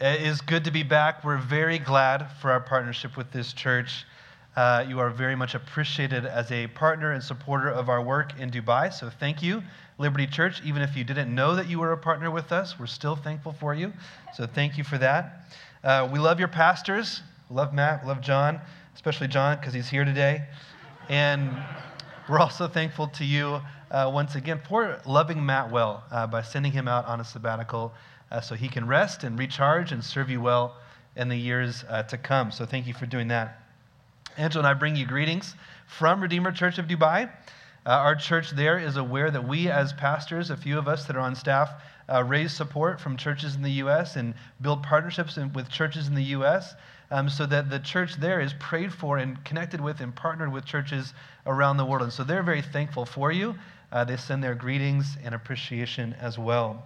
It is good to be back. We're very glad for our partnership with this church. Uh, you are very much appreciated as a partner and supporter of our work in Dubai. So thank you, Liberty Church. Even if you didn't know that you were a partner with us, we're still thankful for you. So thank you for that. Uh, we love your pastors. Love Matt, love John, especially John because he's here today. And we're also thankful to you uh, once again for loving Matt well uh, by sending him out on a sabbatical uh, so he can rest and recharge and serve you well in the years uh, to come. So thank you for doing that. Angela and I bring you greetings from Redeemer Church of Dubai. Uh, our church there is aware that we, as pastors, a few of us that are on staff, uh, raise support from churches in the U.S. and build partnerships in, with churches in the U.S. Um, so that the church there is prayed for and connected with and partnered with churches around the world. And so they're very thankful for you. Uh, they send their greetings and appreciation as well.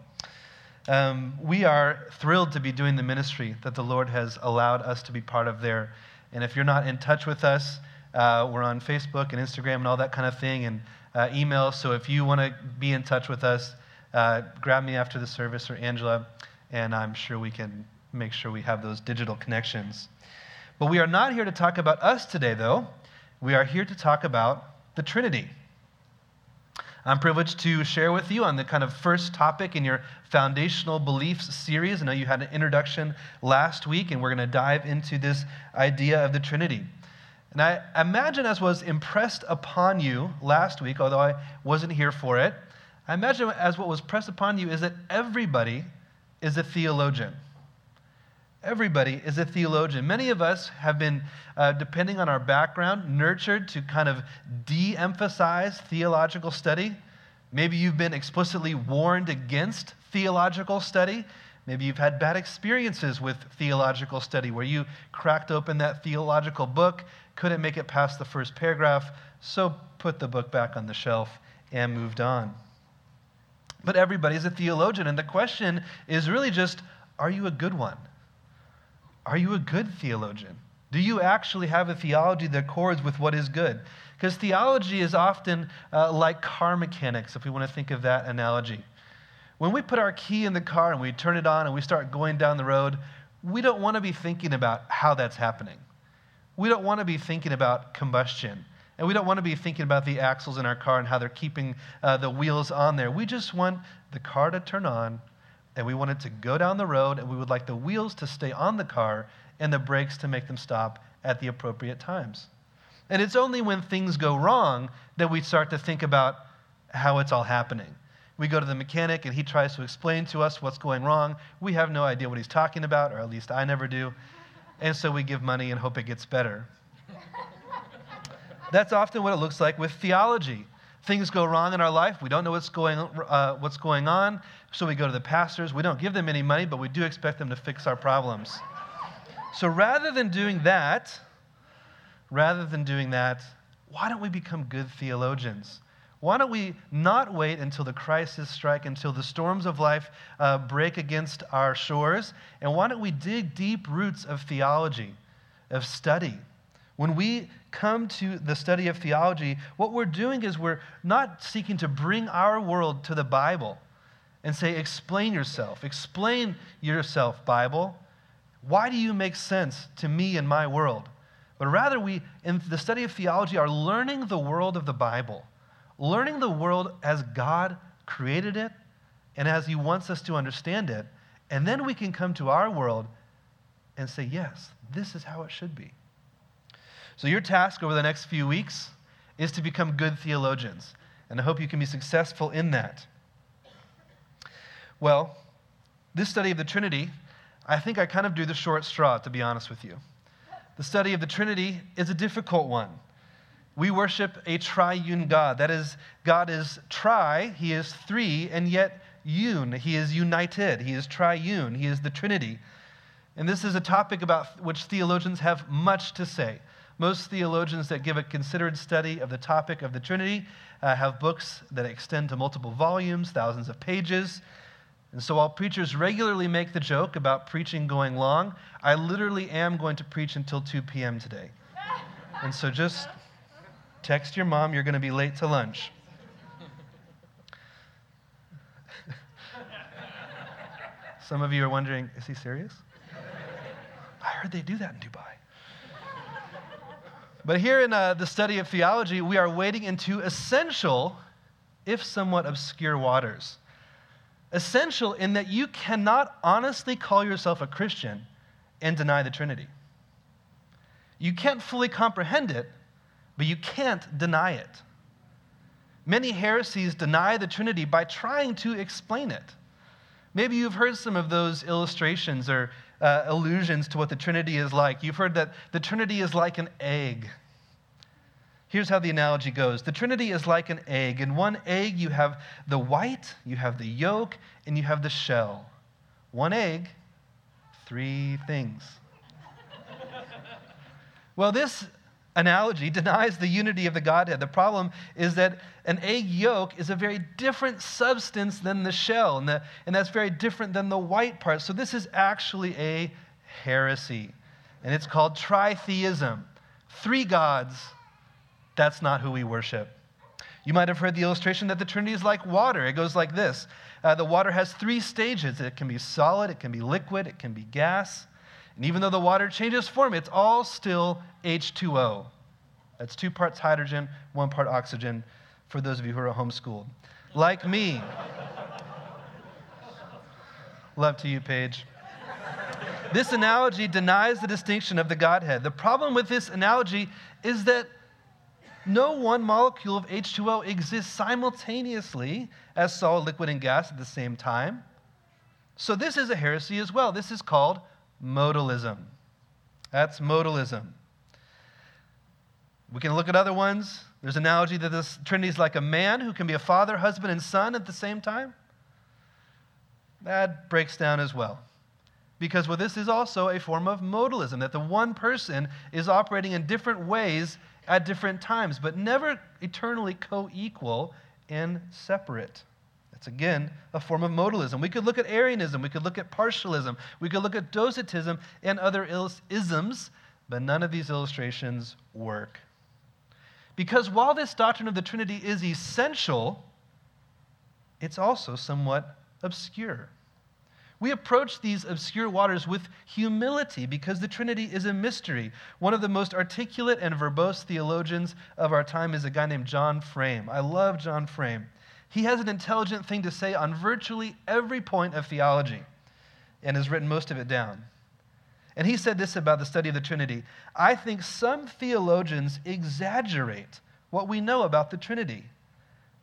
Um, we are thrilled to be doing the ministry that the Lord has allowed us to be part of there. And if you're not in touch with us, uh, we're on Facebook and Instagram and all that kind of thing, and uh, email. So if you want to be in touch with us, uh, grab me after the service or Angela, and I'm sure we can make sure we have those digital connections. But we are not here to talk about us today, though. We are here to talk about the Trinity. I'm privileged to share with you on the kind of first topic in your foundational beliefs series. I know you had an introduction last week, and we're going to dive into this idea of the Trinity. And I imagine, as was impressed upon you last week, although I wasn't here for it, I imagine as what was pressed upon you is that everybody is a theologian. Everybody is a theologian. Many of us have been, uh, depending on our background, nurtured to kind of de emphasize theological study. Maybe you've been explicitly warned against theological study. Maybe you've had bad experiences with theological study where you cracked open that theological book, couldn't make it past the first paragraph, so put the book back on the shelf and moved on. But everybody's a theologian, and the question is really just are you a good one? Are you a good theologian? Do you actually have a theology that accords with what is good? Because theology is often uh, like car mechanics, if we want to think of that analogy. When we put our key in the car and we turn it on and we start going down the road, we don't want to be thinking about how that's happening. We don't want to be thinking about combustion. And we don't want to be thinking about the axles in our car and how they're keeping uh, the wheels on there. We just want the car to turn on and we want it to go down the road, and we would like the wheels to stay on the car and the brakes to make them stop at the appropriate times. And it's only when things go wrong that we start to think about how it's all happening. We go to the mechanic and he tries to explain to us what's going wrong. We have no idea what he's talking about, or at least I never do. And so we give money and hope it gets better. That's often what it looks like with theology things go wrong in our life. We don't know what's going, uh, what's going on. So we go to the pastors. We don't give them any money, but we do expect them to fix our problems. So rather than doing that, rather than doing that, why don't we become good theologians? Why don't we not wait until the crisis strike, until the storms of life uh, break against our shores? And why don't we dig deep roots of theology, of study? When we come to the study of theology, what we're doing is we're not seeking to bring our world to the Bible and say, explain yourself. Explain yourself, Bible. Why do you make sense to me and my world? But rather, we, in the study of theology, are learning the world of the Bible, learning the world as God created it and as He wants us to understand it. And then we can come to our world and say, yes, this is how it should be. So, your task over the next few weeks is to become good theologians. And I hope you can be successful in that. Well, this study of the Trinity, I think I kind of do the short straw, to be honest with you. The study of the Trinity is a difficult one. We worship a triune God. That is, God is tri, He is three, and yet un. He is united. He is triune. He is the Trinity. And this is a topic about which theologians have much to say. Most theologians that give a considered study of the topic of the Trinity uh, have books that extend to multiple volumes, thousands of pages. And so, while preachers regularly make the joke about preaching going long, I literally am going to preach until 2 p.m. today. And so, just text your mom, you're going to be late to lunch. Some of you are wondering, is he serious? I heard they do that in Dubai. But here in uh, the study of theology, we are wading into essential, if somewhat obscure waters. Essential in that you cannot honestly call yourself a Christian and deny the Trinity. You can't fully comprehend it, but you can't deny it. Many heresies deny the Trinity by trying to explain it. Maybe you've heard some of those illustrations or uh, allusions to what the Trinity is like. You've heard that the Trinity is like an egg. Here's how the analogy goes The Trinity is like an egg. In one egg, you have the white, you have the yolk, and you have the shell. One egg, three things. well, this analogy denies the unity of the Godhead. The problem is that an egg yolk is a very different substance than the shell, and, the, and that's very different than the white part. So this is actually a heresy, and it's called tritheism. Three gods, that's not who we worship. You might have heard the illustration that the Trinity is like water. It goes like this uh, The water has three stages it can be solid, it can be liquid, it can be gas. And even though the water changes form, it's all still H2O. That's two parts hydrogen, one part oxygen, for those of you who are homeschooled. Like me. Love to you, Paige. This analogy denies the distinction of the Godhead. The problem with this analogy is that no one molecule of H2O exists simultaneously as solid, liquid, and gas at the same time. So, this is a heresy as well. This is called modalism. That's modalism. We can look at other ones. There's an analogy that this Trinity is like a man who can be a father, husband, and son at the same time. That breaks down as well. Because well, this is also a form of modalism, that the one person is operating in different ways at different times, but never eternally co equal and separate. It's again a form of modalism. We could look at Arianism, we could look at partialism, we could look at docetism and other isms, but none of these illustrations work. Because while this doctrine of the Trinity is essential, it's also somewhat obscure. We approach these obscure waters with humility because the Trinity is a mystery. One of the most articulate and verbose theologians of our time is a guy named John Frame. I love John Frame. He has an intelligent thing to say on virtually every point of theology and has written most of it down. And he said this about the study of the Trinity I think some theologians exaggerate what we know about the Trinity.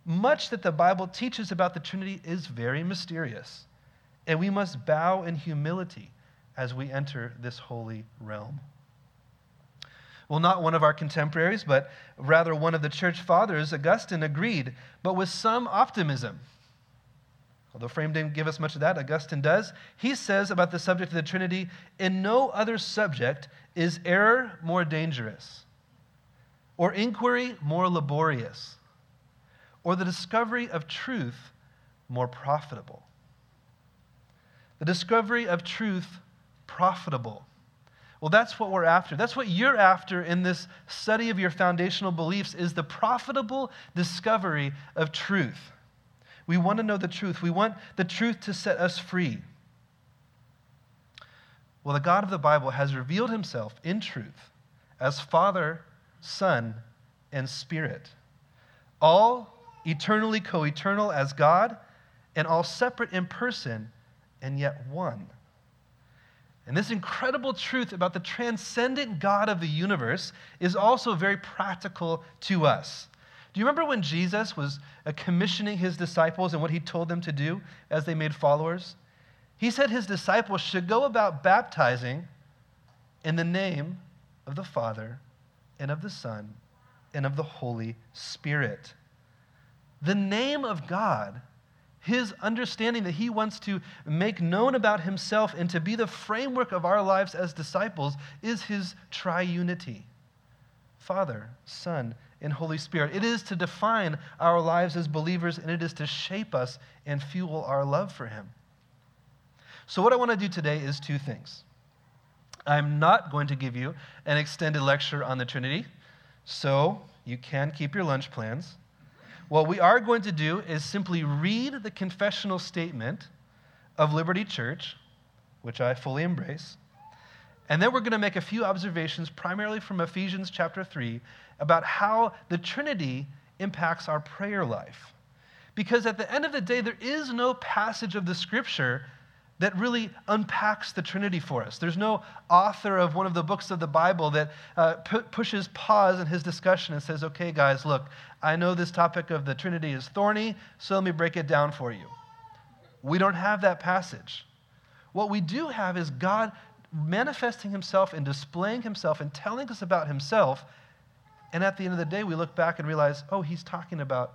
Much that the Bible teaches about the Trinity is very mysterious, and we must bow in humility as we enter this holy realm. Well, not one of our contemporaries, but rather one of the church fathers, Augustine, agreed, but with some optimism. Although Frame didn't give us much of that, Augustine does. He says about the subject of the Trinity in no other subject is error more dangerous, or inquiry more laborious, or the discovery of truth more profitable. The discovery of truth profitable. Well, that's what we're after. That's what you're after in this study of your foundational beliefs is the profitable discovery of truth. We want to know the truth. We want the truth to set us free. Well, the God of the Bible has revealed himself in truth as Father, Son, and Spirit, all eternally co eternal as God, and all separate in person, and yet one. And this incredible truth about the transcendent God of the universe is also very practical to us. Do you remember when Jesus was uh, commissioning his disciples and what he told them to do as they made followers? He said his disciples should go about baptizing in the name of the Father and of the Son and of the Holy Spirit. The name of God, his understanding that he wants to make known about himself and to be the framework of our lives as disciples, is his triunity Father, Son, and Holy Spirit. It is to define our lives as believers, and it is to shape us and fuel our love for Him. So, what I want to do today is two things. I'm not going to give you an extended lecture on the Trinity, so you can keep your lunch plans. What we are going to do is simply read the confessional statement of Liberty Church which I fully embrace. And then we're going to make a few observations, primarily from Ephesians chapter 3, about how the Trinity impacts our prayer life. Because at the end of the day, there is no passage of the scripture that really unpacks the Trinity for us. There's no author of one of the books of the Bible that uh, pu- pushes pause in his discussion and says, okay, guys, look, I know this topic of the Trinity is thorny, so let me break it down for you. We don't have that passage. What we do have is God manifesting himself and displaying himself and telling us about himself. And at the end of the day, we look back and realize, oh, he's talking about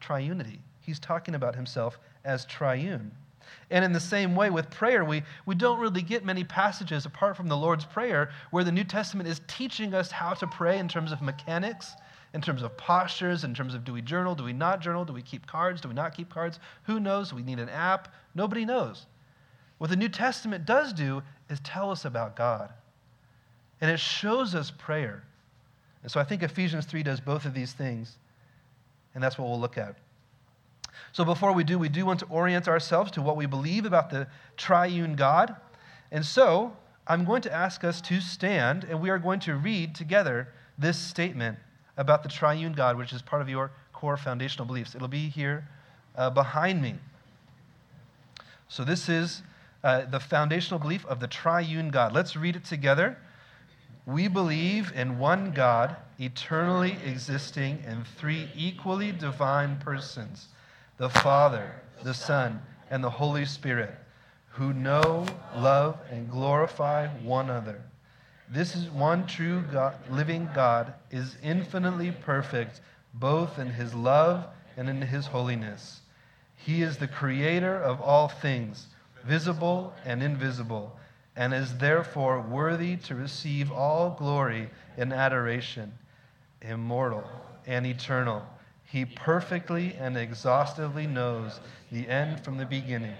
triunity. He's talking about himself as triune. And in the same way with prayer, we, we don't really get many passages apart from the Lord's Prayer where the New Testament is teaching us how to pray in terms of mechanics, in terms of postures, in terms of do we journal, do we not journal, do we keep cards, do we not keep cards? Who knows? Do We need an app. Nobody knows. What the New Testament does do is tell us about God. And it shows us prayer. And so I think Ephesians 3 does both of these things. And that's what we'll look at. So before we do, we do want to orient ourselves to what we believe about the triune God. And so I'm going to ask us to stand, and we are going to read together this statement about the triune God, which is part of your core foundational beliefs. It'll be here uh, behind me. So this is uh, the foundational belief of the triune God. Let's read it together. We believe in one God, eternally existing in three equally divine persons the Father, the Son, and the Holy Spirit, who know, love, and glorify one another. This is one true God, living God is infinitely perfect, both in his love and in his holiness. He is the creator of all things, visible and invisible, and is therefore worthy to receive all glory and adoration, immortal and eternal he perfectly and exhaustively knows the end from the beginning,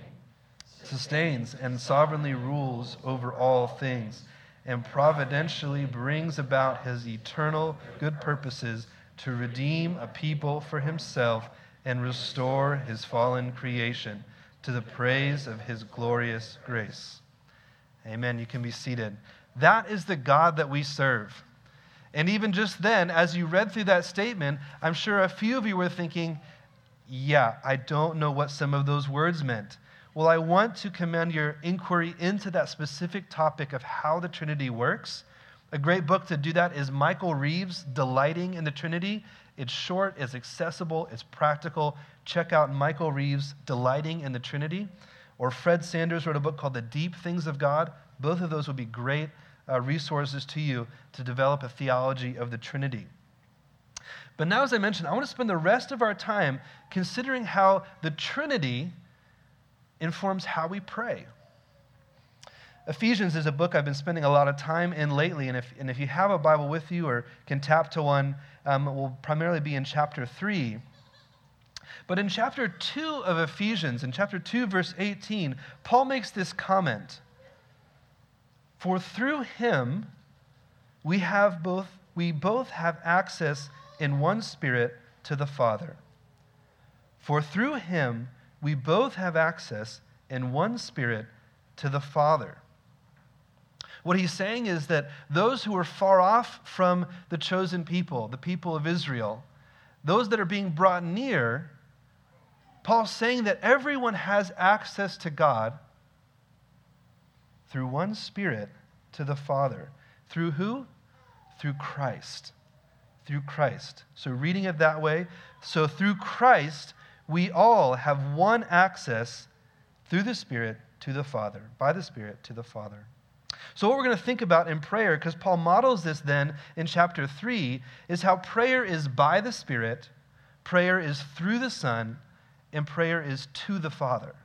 sustains and sovereignly rules over all things, and providentially brings about his eternal good purposes to redeem a people for himself and restore his fallen creation to the praise of his glorious grace. Amen. You can be seated. That is the God that we serve. And even just then, as you read through that statement, I'm sure a few of you were thinking, yeah, I don't know what some of those words meant. Well, I want to commend your inquiry into that specific topic of how the Trinity works. A great book to do that is Michael Reeves' Delighting in the Trinity. It's short, it's accessible, it's practical. Check out Michael Reeves' Delighting in the Trinity. Or Fred Sanders wrote a book called The Deep Things of God. Both of those would be great uh, resources to you to develop a theology of the Trinity. But now, as I mentioned, I want to spend the rest of our time considering how the Trinity informs how we pray. Ephesians is a book I've been spending a lot of time in lately, and if, and if you have a Bible with you or can tap to one, um, it will primarily be in chapter 3. But in chapter 2 of Ephesians, in chapter 2, verse 18, Paul makes this comment for through him we have both we both have access in one spirit to the Father. For through him we both have access in one spirit to the Father. What he's saying is that those who are far off from the chosen people, the people of Israel, those that are being brought near, Paul's saying that everyone has access to God through one Spirit to the Father. Through who? Through Christ. Through Christ. So, reading it that way, so through Christ, we all have one access through the Spirit to the Father, by the Spirit to the Father. So, what we're going to think about in prayer, because Paul models this then in chapter 3, is how prayer is by the Spirit, prayer is through the Son, and prayer is to the Father.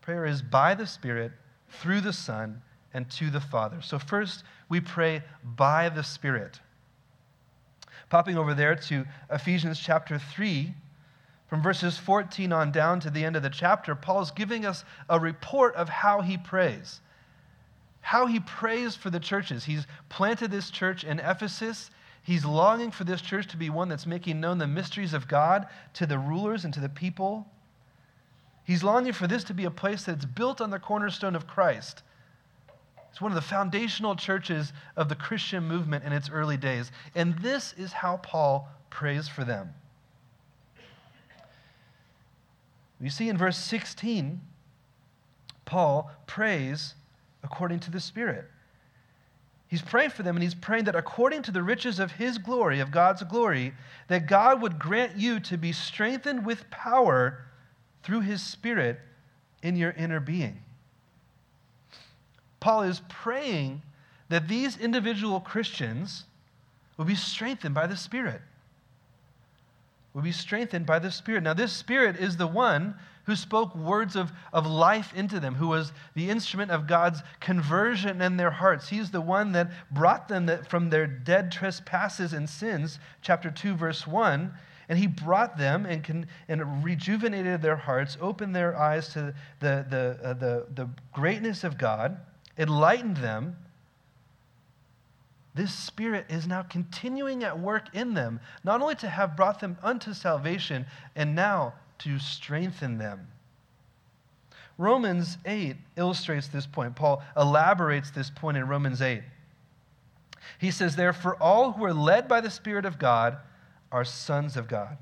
Prayer is by the Spirit, through the Son, and to the Father. So, first, we pray by the Spirit. Popping over there to Ephesians chapter 3, from verses 14 on down to the end of the chapter, Paul's giving us a report of how he prays. How he prays for the churches. He's planted this church in Ephesus. He's longing for this church to be one that's making known the mysteries of God to the rulers and to the people He's longing for this to be a place that's built on the cornerstone of Christ. It's one of the foundational churches of the Christian movement in its early days. And this is how Paul prays for them. You see in verse 16, Paul prays according to the Spirit. He's praying for them, and he's praying that according to the riches of his glory, of God's glory, that God would grant you to be strengthened with power through his Spirit in your inner being. Paul is praying that these individual Christians will be strengthened by the Spirit. Will be strengthened by the Spirit. Now, this Spirit is the one who spoke words of, of life into them, who was the instrument of God's conversion in their hearts. He's the one that brought them from their dead trespasses and sins, chapter 2, verse 1. And he brought them and, and rejuvenated their hearts, opened their eyes to the, the, uh, the, the greatness of God, enlightened them. This Spirit is now continuing at work in them, not only to have brought them unto salvation, and now to strengthen them. Romans 8 illustrates this point. Paul elaborates this point in Romans 8. He says, Therefore, all who are led by the Spirit of God are sons of God.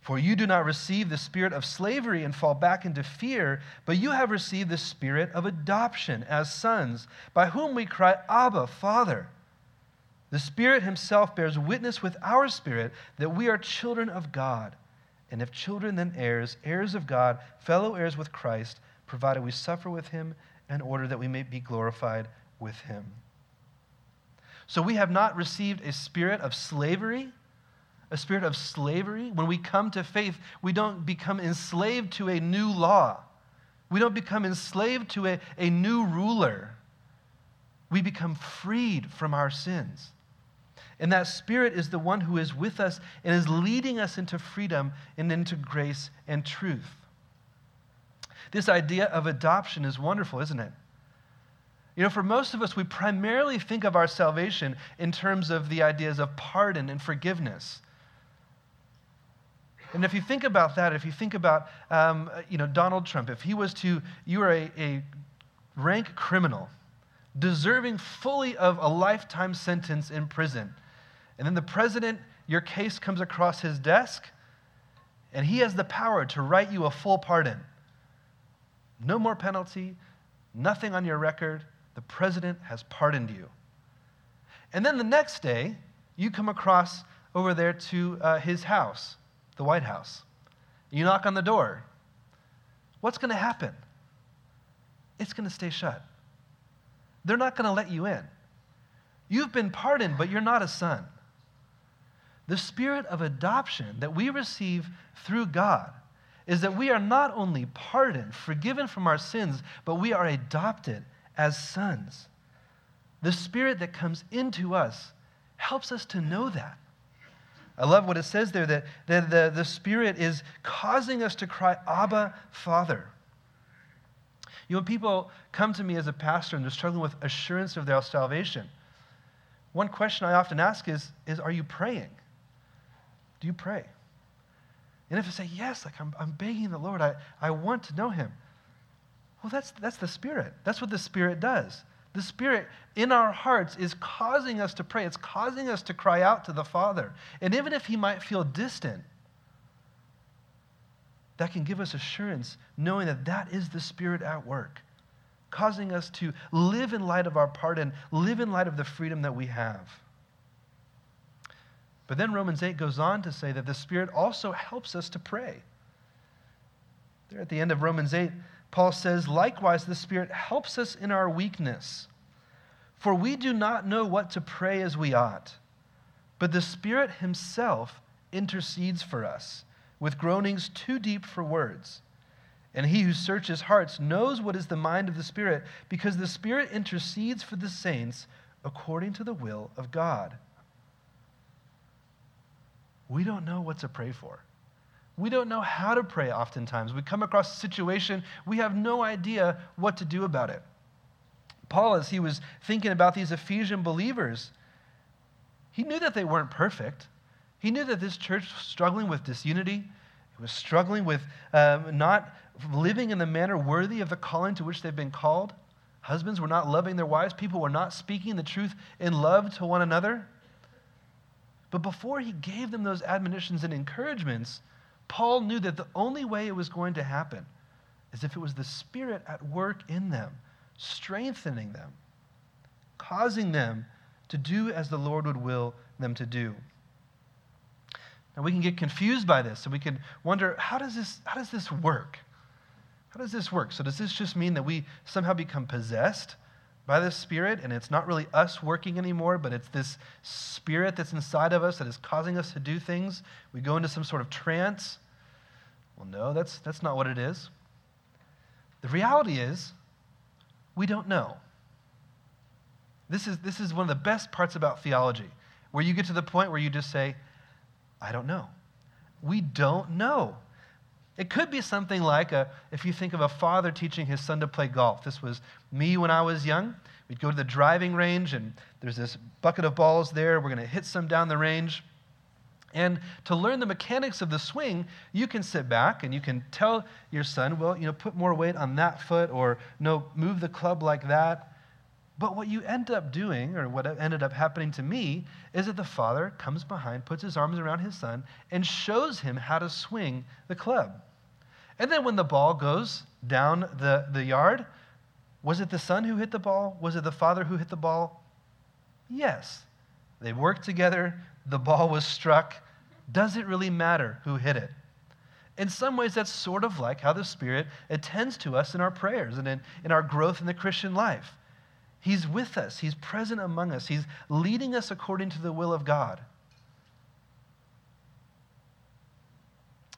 For you do not receive the spirit of slavery and fall back into fear, but you have received the spirit of adoption as sons, by whom we cry, Abba, Father. The Spirit Himself bears witness with our spirit that we are children of God. And if children, then heirs, heirs of God, fellow heirs with Christ, provided we suffer with him in order that we may be glorified with him. So we have not received a spirit of slavery, a spirit of slavery. When we come to faith, we don't become enslaved to a new law. We don't become enslaved to a, a new ruler. We become freed from our sins. And that Spirit is the one who is with us and is leading us into freedom and into grace and truth. This idea of adoption is wonderful, isn't it? You know, for most of us, we primarily think of our salvation in terms of the ideas of pardon and forgiveness. And if you think about that, if you think about, um, you know, Donald Trump, if he was to, you are a, a rank criminal, deserving fully of a lifetime sentence in prison, and then the president, your case comes across his desk, and he has the power to write you a full pardon. No more penalty, nothing on your record. The president has pardoned you. And then the next day, you come across over there to uh, his house, the White House. You knock on the door. What's going to happen? It's going to stay shut. They're not going to let you in. You've been pardoned, but you're not a son. The spirit of adoption that we receive through God is that we are not only pardoned, forgiven from our sins, but we are adopted as sons. The spirit that comes into us helps us to know that. I love what it says there that, that the, the Spirit is causing us to cry, Abba, Father. You know, when people come to me as a pastor and they're struggling with assurance of their salvation, one question I often ask is, is Are you praying? Do you pray? And if I say, yes, like I'm, I'm begging the Lord, I, I want to know him. Well, that's, that's the Spirit. That's what the Spirit does. The Spirit in our hearts is causing us to pray. It's causing us to cry out to the Father. And even if he might feel distant, that can give us assurance knowing that that is the Spirit at work, causing us to live in light of our pardon, live in light of the freedom that we have. But then Romans 8 goes on to say that the Spirit also helps us to pray. There at the end of Romans 8, Paul says, Likewise, the Spirit helps us in our weakness. For we do not know what to pray as we ought, but the Spirit Himself intercedes for us with groanings too deep for words. And he who searches hearts knows what is the mind of the Spirit, because the Spirit intercedes for the saints according to the will of God we don't know what to pray for. We don't know how to pray oftentimes. We come across a situation, we have no idea what to do about it. Paul, as he was thinking about these Ephesian believers, he knew that they weren't perfect. He knew that this church was struggling with disunity, it was struggling with um, not living in the manner worthy of the calling to which they've been called. Husbands were not loving their wives. People were not speaking the truth in love to one another. But before he gave them those admonitions and encouragements, Paul knew that the only way it was going to happen is if it was the Spirit at work in them, strengthening them, causing them to do as the Lord would will them to do. Now we can get confused by this and we can wonder how does this, how does this work? How does this work? So, does this just mean that we somehow become possessed by the Spirit and it's not really us working anymore, but it's this Spirit that's inside of us that is causing us to do things? We go into some sort of trance? Well, no, that's, that's not what it is. The reality is, we don't know. This is, this is one of the best parts about theology, where you get to the point where you just say, I don't know. We don't know. It could be something like a, if you think of a father teaching his son to play golf. This was me when I was young. We'd go to the driving range, and there's this bucket of balls there. We're going to hit some down the range. And to learn the mechanics of the swing, you can sit back and you can tell your son, well, you know, put more weight on that foot or no, move the club like that. But what you end up doing, or what ended up happening to me, is that the father comes behind, puts his arms around his son, and shows him how to swing the club. And then when the ball goes down the, the yard, was it the son who hit the ball? Was it the father who hit the ball? Yes. They worked together, the ball was struck. Does it really matter who hit it? In some ways, that's sort of like how the Spirit attends to us in our prayers and in, in our growth in the Christian life. He's with us, He's present among us, He's leading us according to the will of God.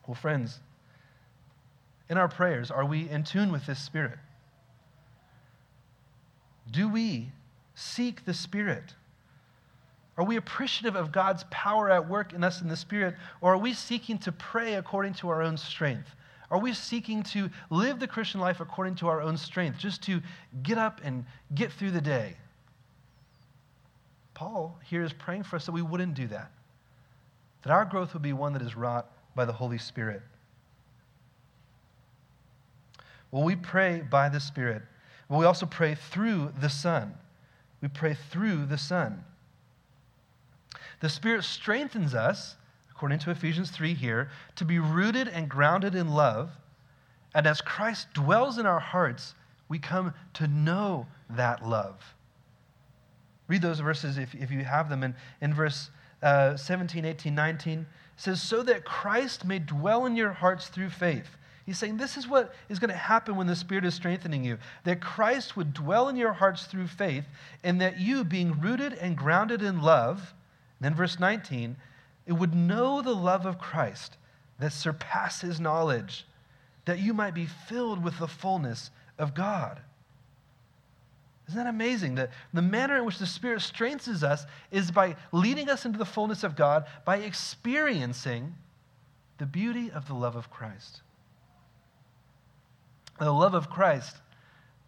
Well, friends, in our prayers, are we in tune with this Spirit? Do we seek the Spirit? Are we appreciative of God's power at work in us in the Spirit, or are we seeking to pray according to our own strength? Are we seeking to live the Christian life according to our own strength, just to get up and get through the day? Paul here is praying for us that we wouldn't do that, that our growth would be one that is wrought by the Holy Spirit. Well, we pray by the Spirit, but we also pray through the Son. We pray through the Son. The Spirit strengthens us according to Ephesians 3 here, to be rooted and grounded in love. And as Christ dwells in our hearts, we come to know that love. Read those verses if, if you have them. In, in verse uh, 17, 18, 19, says, So that Christ may dwell in your hearts through faith. He's saying this is what is going to happen when the Spirit is strengthening you. That Christ would dwell in your hearts through faith, and that you, being rooted and grounded in love, then verse 19, it would know the love of Christ that surpasses knowledge, that you might be filled with the fullness of God. Isn't that amazing? That the manner in which the Spirit strengthens us is by leading us into the fullness of God, by experiencing the beauty of the love of Christ. The love of Christ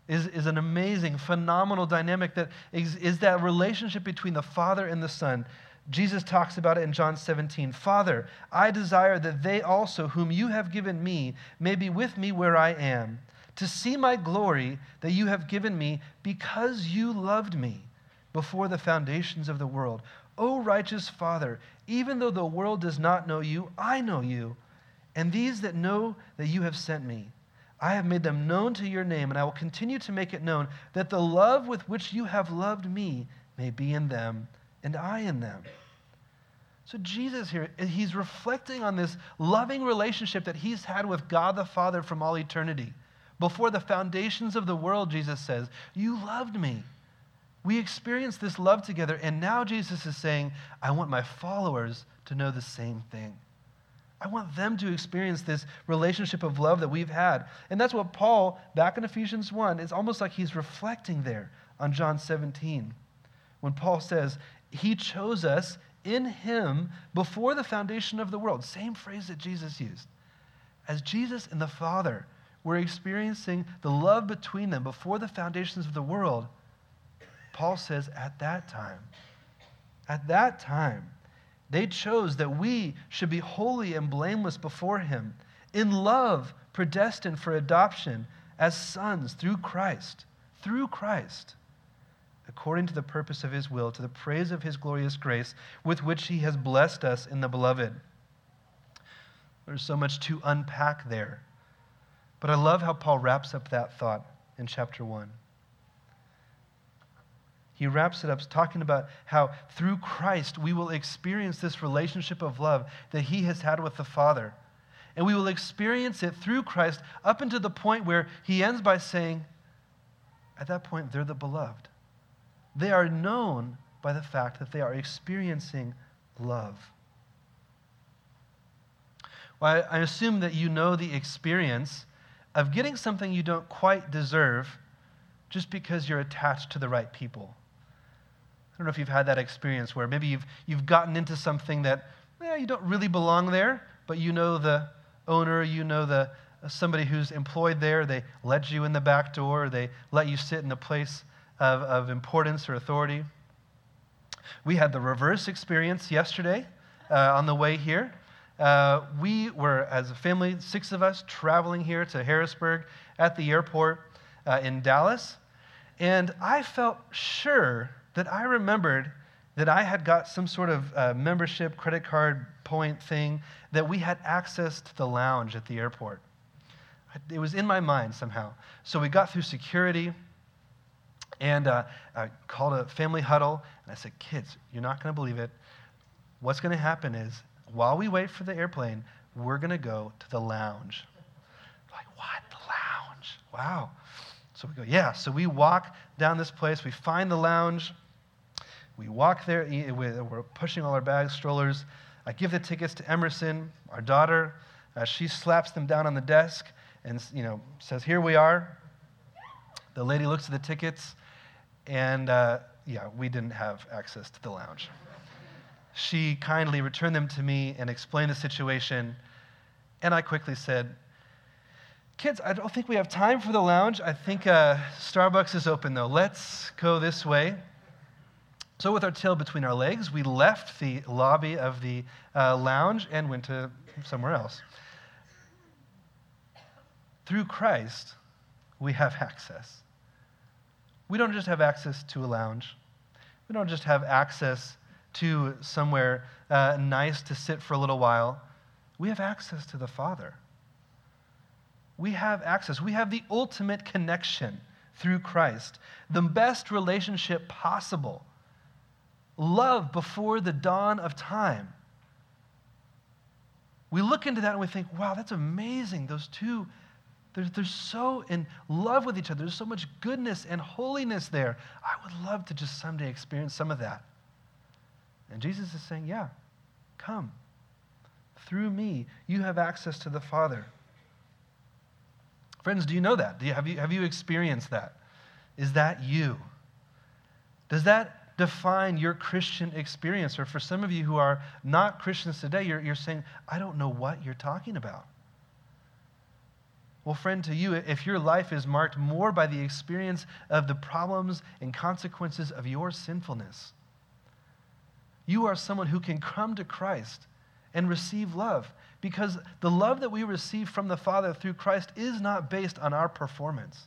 is, is an amazing, phenomenal dynamic that is, is that relationship between the Father and the Son Jesus talks about it in John 17. Father, I desire that they also, whom you have given me, may be with me where I am, to see my glory that you have given me because you loved me before the foundations of the world. O righteous Father, even though the world does not know you, I know you. And these that know that you have sent me, I have made them known to your name, and I will continue to make it known that the love with which you have loved me may be in them and I in them. So, Jesus here, he's reflecting on this loving relationship that he's had with God the Father from all eternity. Before the foundations of the world, Jesus says, You loved me. We experienced this love together, and now Jesus is saying, I want my followers to know the same thing. I want them to experience this relationship of love that we've had. And that's what Paul, back in Ephesians 1, it's almost like he's reflecting there on John 17. When Paul says, he chose us in Him before the foundation of the world. Same phrase that Jesus used. As Jesus and the Father were experiencing the love between them before the foundations of the world, Paul says, at that time, at that time, They chose that we should be holy and blameless before Him, in love, predestined for adoption as sons through Christ, through Christ, according to the purpose of His will, to the praise of His glorious grace, with which He has blessed us in the Beloved. There's so much to unpack there. But I love how Paul wraps up that thought in chapter 1 he wraps it up talking about how through Christ we will experience this relationship of love that he has had with the Father. And we will experience it through Christ up until the point where he ends by saying, at that point, they're the beloved. They are known by the fact that they are experiencing love. Well, I assume that you know the experience of getting something you don't quite deserve just because you're attached to the right people. Don't know if you've had that experience where maybe you've, you've gotten into something that eh, you don't really belong there, but you know the owner, you know the uh, somebody who's employed there. They let you in the back door, they let you sit in a place of, of importance or authority. We had the reverse experience yesterday uh, on the way here. Uh, we were, as a family, six of us, traveling here to Harrisburg at the airport uh, in Dallas. And I felt sure that I remembered that I had got some sort of uh, membership credit card point thing that we had access to the lounge at the airport. It was in my mind somehow. So we got through security and uh, I called a family huddle and I said, Kids, you're not going to believe it. What's going to happen is while we wait for the airplane, we're going to go to the lounge. Like, what? The lounge? Wow. So we go, yeah. So we walk down this place, we find the lounge. We walk there, we're pushing all our bags, strollers. I give the tickets to Emerson, our daughter. Uh, she slaps them down on the desk and you know says, "Here we are." The lady looks at the tickets, and uh, yeah, we didn't have access to the lounge. She kindly returned them to me and explained the situation, and I quickly said, "Kids, I don't think we have time for the lounge. I think uh, Starbucks is open though. Let's go this way." So, with our tail between our legs, we left the lobby of the uh, lounge and went to somewhere else. Through Christ, we have access. We don't just have access to a lounge, we don't just have access to somewhere uh, nice to sit for a little while. We have access to the Father. We have access. We have the ultimate connection through Christ, the best relationship possible love before the dawn of time. We look into that and we think, wow, that's amazing. Those two, they're, they're so in love with each other. There's so much goodness and holiness there. I would love to just someday experience some of that. And Jesus is saying, yeah, come. Through me, you have access to the Father. Friends, do you know that? Do you, have, you, have you experienced that? Is that you? Does that define your Christian experience. Or for some of you who are not Christians today, you're, you're saying, I don't know what you're talking about. Well, friend, to you, if your life is marked more by the experience of the problems and consequences of your sinfulness, you are someone who can come to Christ and receive love because the love that we receive from the Father through Christ is not based on our performance.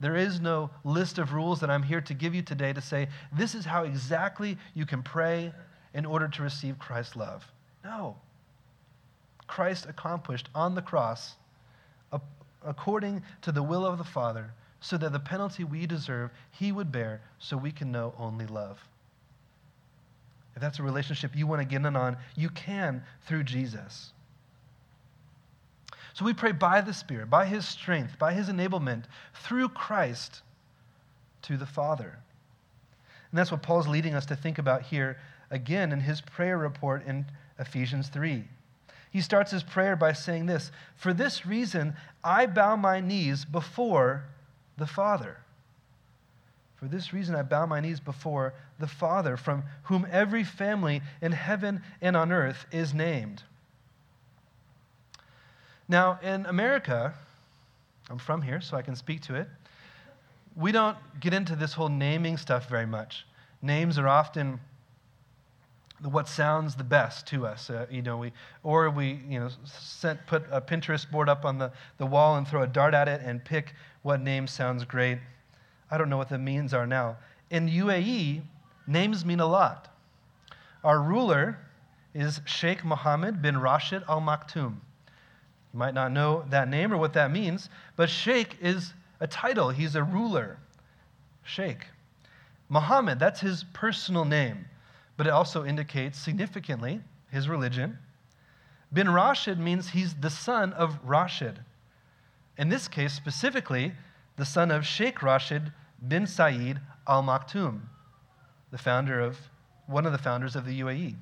There is no list of rules that I'm here to give you today to say, this is how exactly you can pray in order to receive Christ's love. No. Christ accomplished on the cross according to the will of the Father, so that the penalty we deserve, he would bear, so we can know only love. If that's a relationship you want to get in on, you can through Jesus. So we pray by the Spirit, by His strength, by His enablement, through Christ to the Father. And that's what Paul's leading us to think about here again in his prayer report in Ephesians 3. He starts his prayer by saying this For this reason, I bow my knees before the Father. For this reason, I bow my knees before the Father, from whom every family in heaven and on earth is named now, in America, I'm from here, so I can speak to it. We don't get into this whole naming stuff very much. Names are often what sounds the best to us. Uh, you know, we, or we you know, set, put a Pinterest board up on the, the wall and throw a dart at it and pick what name sounds great. I don't know what the means are now. In UAE, names mean a lot. Our ruler is Sheikh Mohammed bin Rashid Al Maktoum. You might not know that name or what that means, but Sheikh is a title, he's a ruler. Sheikh. Muhammad, that's his personal name, but it also indicates significantly his religion. Bin Rashid means he's the son of Rashid. In this case, specifically, the son of Sheikh Rashid bin Saeed Al Maktoum, the founder of one of the founders of the UAE.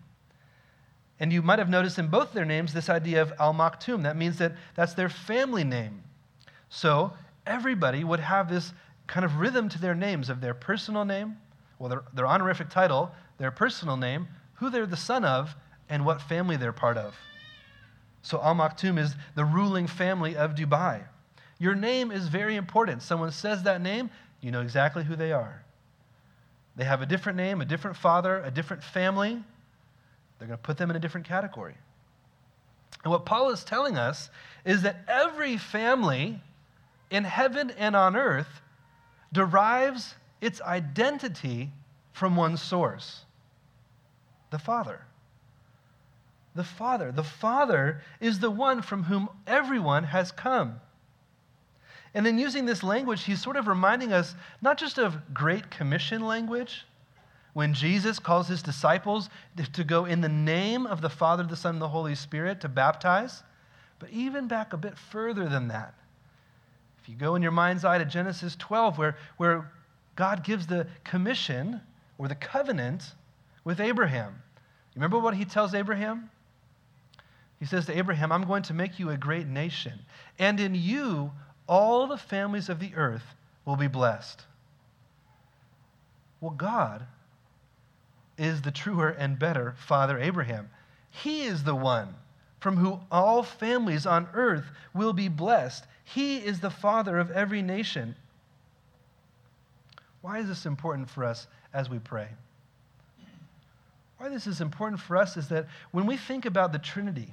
And you might have noticed in both their names this idea of Al Maktoum. That means that that's their family name. So everybody would have this kind of rhythm to their names of their personal name, well, their, their honorific title, their personal name, who they're the son of, and what family they're part of. So Al Maktoum is the ruling family of Dubai. Your name is very important. Someone says that name, you know exactly who they are. They have a different name, a different father, a different family. They're going to put them in a different category. And what Paul is telling us is that every family in heaven and on earth derives its identity from one source the Father. The Father. The Father is the one from whom everyone has come. And then using this language, he's sort of reminding us not just of Great Commission language, when Jesus calls his disciples to go in the name of the Father, the Son, and the Holy Spirit to baptize, but even back a bit further than that if you go in your mind's eye to Genesis 12, where, where God gives the commission or the covenant with Abraham, you remember what he tells Abraham? He says to Abraham, I'm going to make you a great nation, and in you all the families of the earth will be blessed. Well, God is the truer and better Father Abraham. He is the one from whom all families on earth will be blessed. He is the Father of every nation. Why is this important for us as we pray? Why this is important for us is that when we think about the Trinity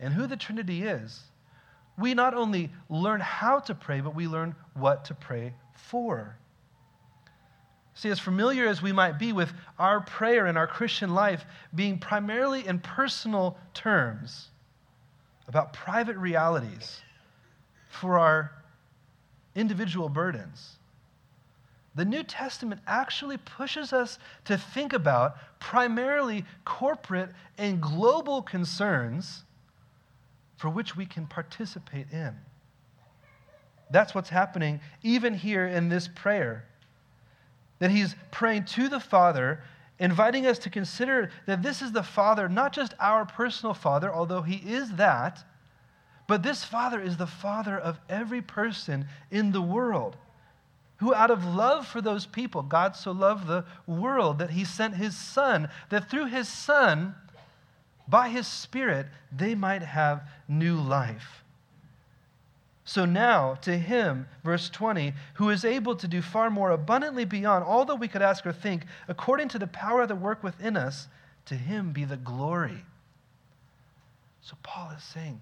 and who the Trinity is, we not only learn how to pray, but we learn what to pray for. See, as familiar as we might be with our prayer and our Christian life being primarily in personal terms about private realities for our individual burdens, the New Testament actually pushes us to think about primarily corporate and global concerns for which we can participate in. That's what's happening even here in this prayer that he's praying to the Father, inviting us to consider that this is the Father, not just our personal Father, although he is that, but this Father is the Father of every person in the world. Who, out of love for those people, God so loved the world that he sent his Son, that through his Son, by his Spirit, they might have new life. So now, to him, verse 20, who is able to do far more abundantly beyond all that we could ask or think, according to the power the work within us, to him be the glory. So Paul is saying,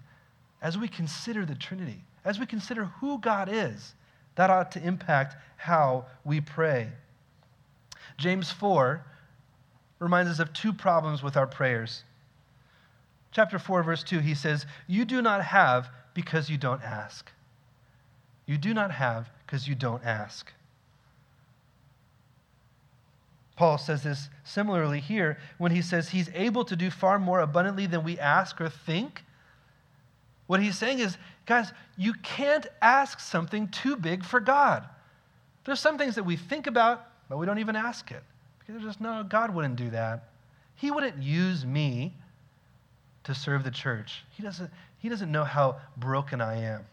as we consider the Trinity, as we consider who God is, that ought to impact how we pray. James 4 reminds us of two problems with our prayers. Chapter 4, verse 2, he says, You do not have because you don't ask. You do not have because you don't ask. Paul says this similarly here when he says he's able to do far more abundantly than we ask or think. What he's saying is, guys, you can't ask something too big for God. There's some things that we think about, but we don't even ask it. Because there's just, no, God wouldn't do that. He wouldn't use me to serve the church. He doesn't, he doesn't know how broken I am.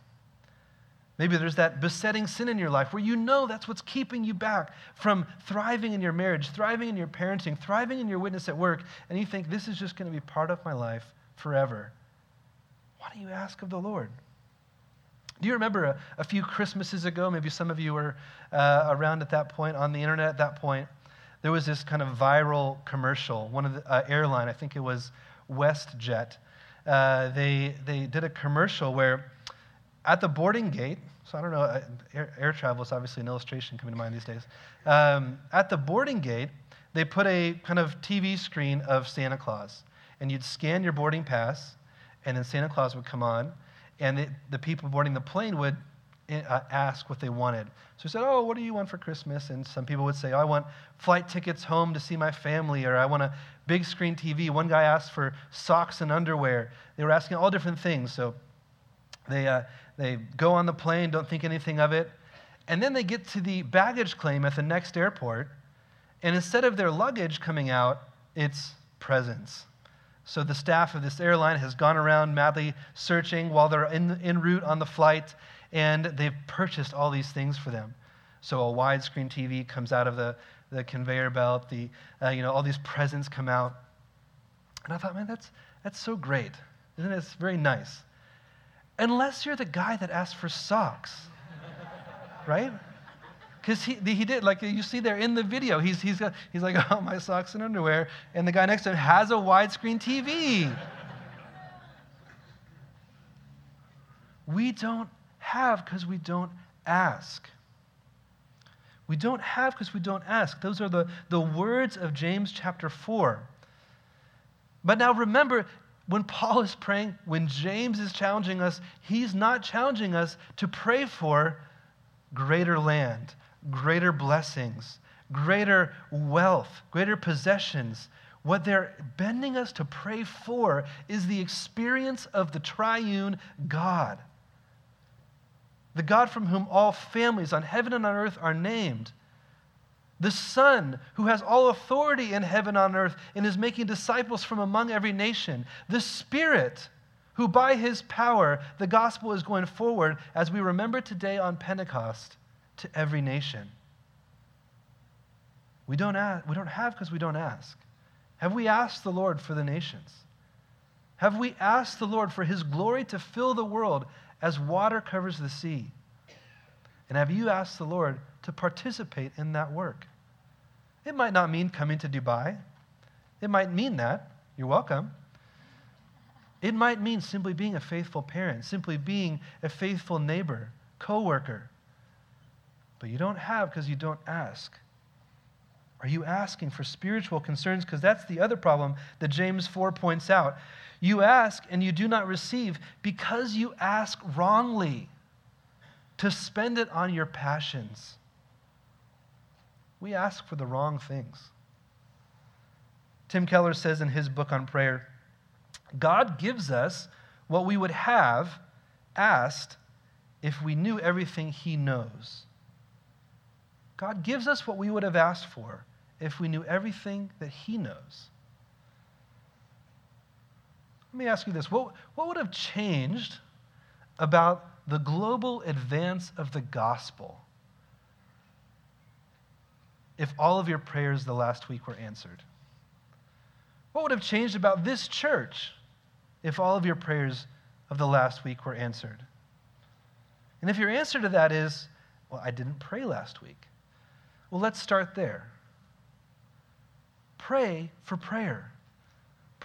Maybe there's that besetting sin in your life where you know that's what's keeping you back from thriving in your marriage, thriving in your parenting, thriving in your witness at work, and you think this is just going to be part of my life forever. Why don't you ask of the Lord? Do you remember a, a few Christmases ago? Maybe some of you were uh, around at that point, on the internet at that point. there was this kind of viral commercial. One of the uh, airline, I think it was WestJet, uh, they, they did a commercial where at the boarding gate, so I don't know, uh, air, air, travel is obviously an illustration coming to mind these days. Um, at the boarding gate, they put a kind of TV screen of Santa Claus, and you'd scan your boarding pass, and then Santa Claus would come on, and the, people boarding the plane would uh, ask what they wanted. So he said, Oh, what do you want for Christmas? And some people would say, oh, I want flight tickets home to see my family, or I want a big screen TV. One guy asked for socks and underwear. They were asking all different things. So they, uh, they go on the plane, don't think anything of it. And then they get to the baggage claim at the next airport. And instead of their luggage coming out, it's presents. So the staff of this airline has gone around madly searching while they're in, en route on the flight, and they've purchased all these things for them. So a widescreen TV comes out of the, the conveyor belt, the, uh, you know, all these presents come out. And I thought, man, that's, that's so great. Isn't it? It's very nice. Unless you're the guy that asked for socks, right? Because he, he did, like you see there in the video, he's, he's, got, he's like, oh, my socks and underwear. And the guy next to him has a widescreen TV. we don't have because we don't ask. We don't have because we don't ask. Those are the, the words of James chapter 4. But now remember, when Paul is praying, when James is challenging us, he's not challenging us to pray for greater land, greater blessings, greater wealth, greater possessions. What they're bending us to pray for is the experience of the triune God the God from whom all families on heaven and on earth are named, the Son who has all authority in heaven on earth and is making disciples from among every nation, the Spirit who by his power the gospel is going forward as we remember today on Pentecost to every nation. We don't, ask, we don't have because we don't ask. Have we asked the Lord for the nations? Have we asked the Lord for his glory to fill the world as water covers the sea? And have you asked the Lord to participate in that work? It might not mean coming to Dubai. It might mean that. You're welcome. It might mean simply being a faithful parent, simply being a faithful neighbor, coworker. But you don't have because you don't ask. Are you asking for spiritual concerns? Because that's the other problem that James 4 points out. You ask and you do not receive because you ask wrongly to spend it on your passions. We ask for the wrong things. Tim Keller says in his book on prayer God gives us what we would have asked if we knew everything He knows. God gives us what we would have asked for if we knew everything that He knows. Let me ask you this what, what would have changed about the global advance of the gospel if all of your prayers the last week were answered? What would have changed about this church if all of your prayers of the last week were answered? And if your answer to that is, well, I didn't pray last week, well, let's start there. Pray for prayer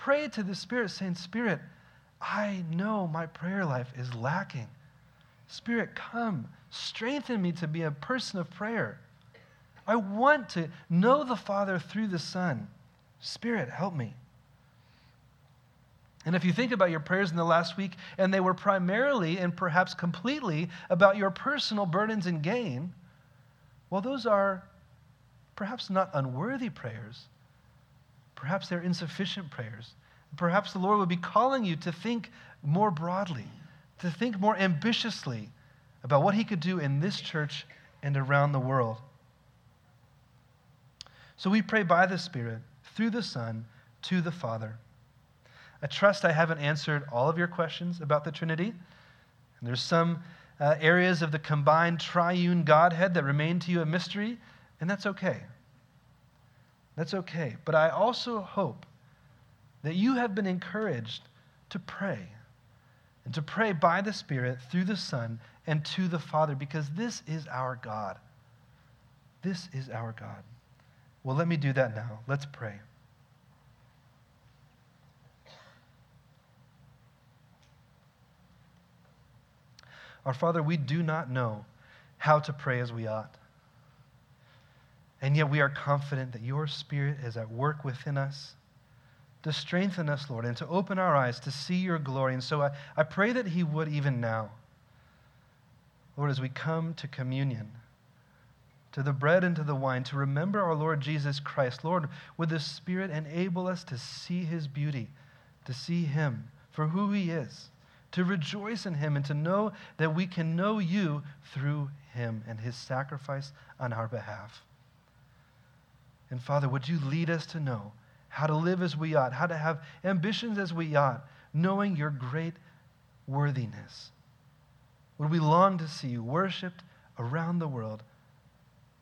pray to the Spirit, saying, Spirit, I know my prayer life is lacking. Spirit, come, strengthen me to be a person of prayer. I want to know the Father through the Son. Spirit, help me. And if you think about your prayers in the last week, and they were primarily and perhaps completely about your personal burdens and gain, well, those are perhaps not unworthy prayers, Perhaps they're insufficient prayers. Perhaps the Lord would be calling you to think more broadly, to think more ambitiously about what He could do in this church and around the world. So we pray by the Spirit, through the Son, to the Father. I trust I haven't answered all of your questions about the Trinity. And there's some uh, areas of the combined triune Godhead that remain to you a mystery, and that's okay. That's okay. But I also hope that you have been encouraged to pray and to pray by the Spirit through the Son and to the Father because this is our God. This is our God. Well, let me do that now. Let's pray. Our Father, we do not know how to pray as we ought. And yet we are confident that your Spirit is at work within us to strengthen us, Lord, and to open our eyes to see your glory. And so I, I pray that He would even now. Lord, as we come to communion, to the bread and to the wine, to remember our Lord Jesus Christ, Lord, would the Spirit enable us to see His beauty, to see Him for who He is, to rejoice in Him, and to know that we can know you through Him and His sacrifice on our behalf. And Father, would you lead us to know how to live as we ought, how to have ambitions as we ought, knowing your great worthiness? Would we long to see you worshiped around the world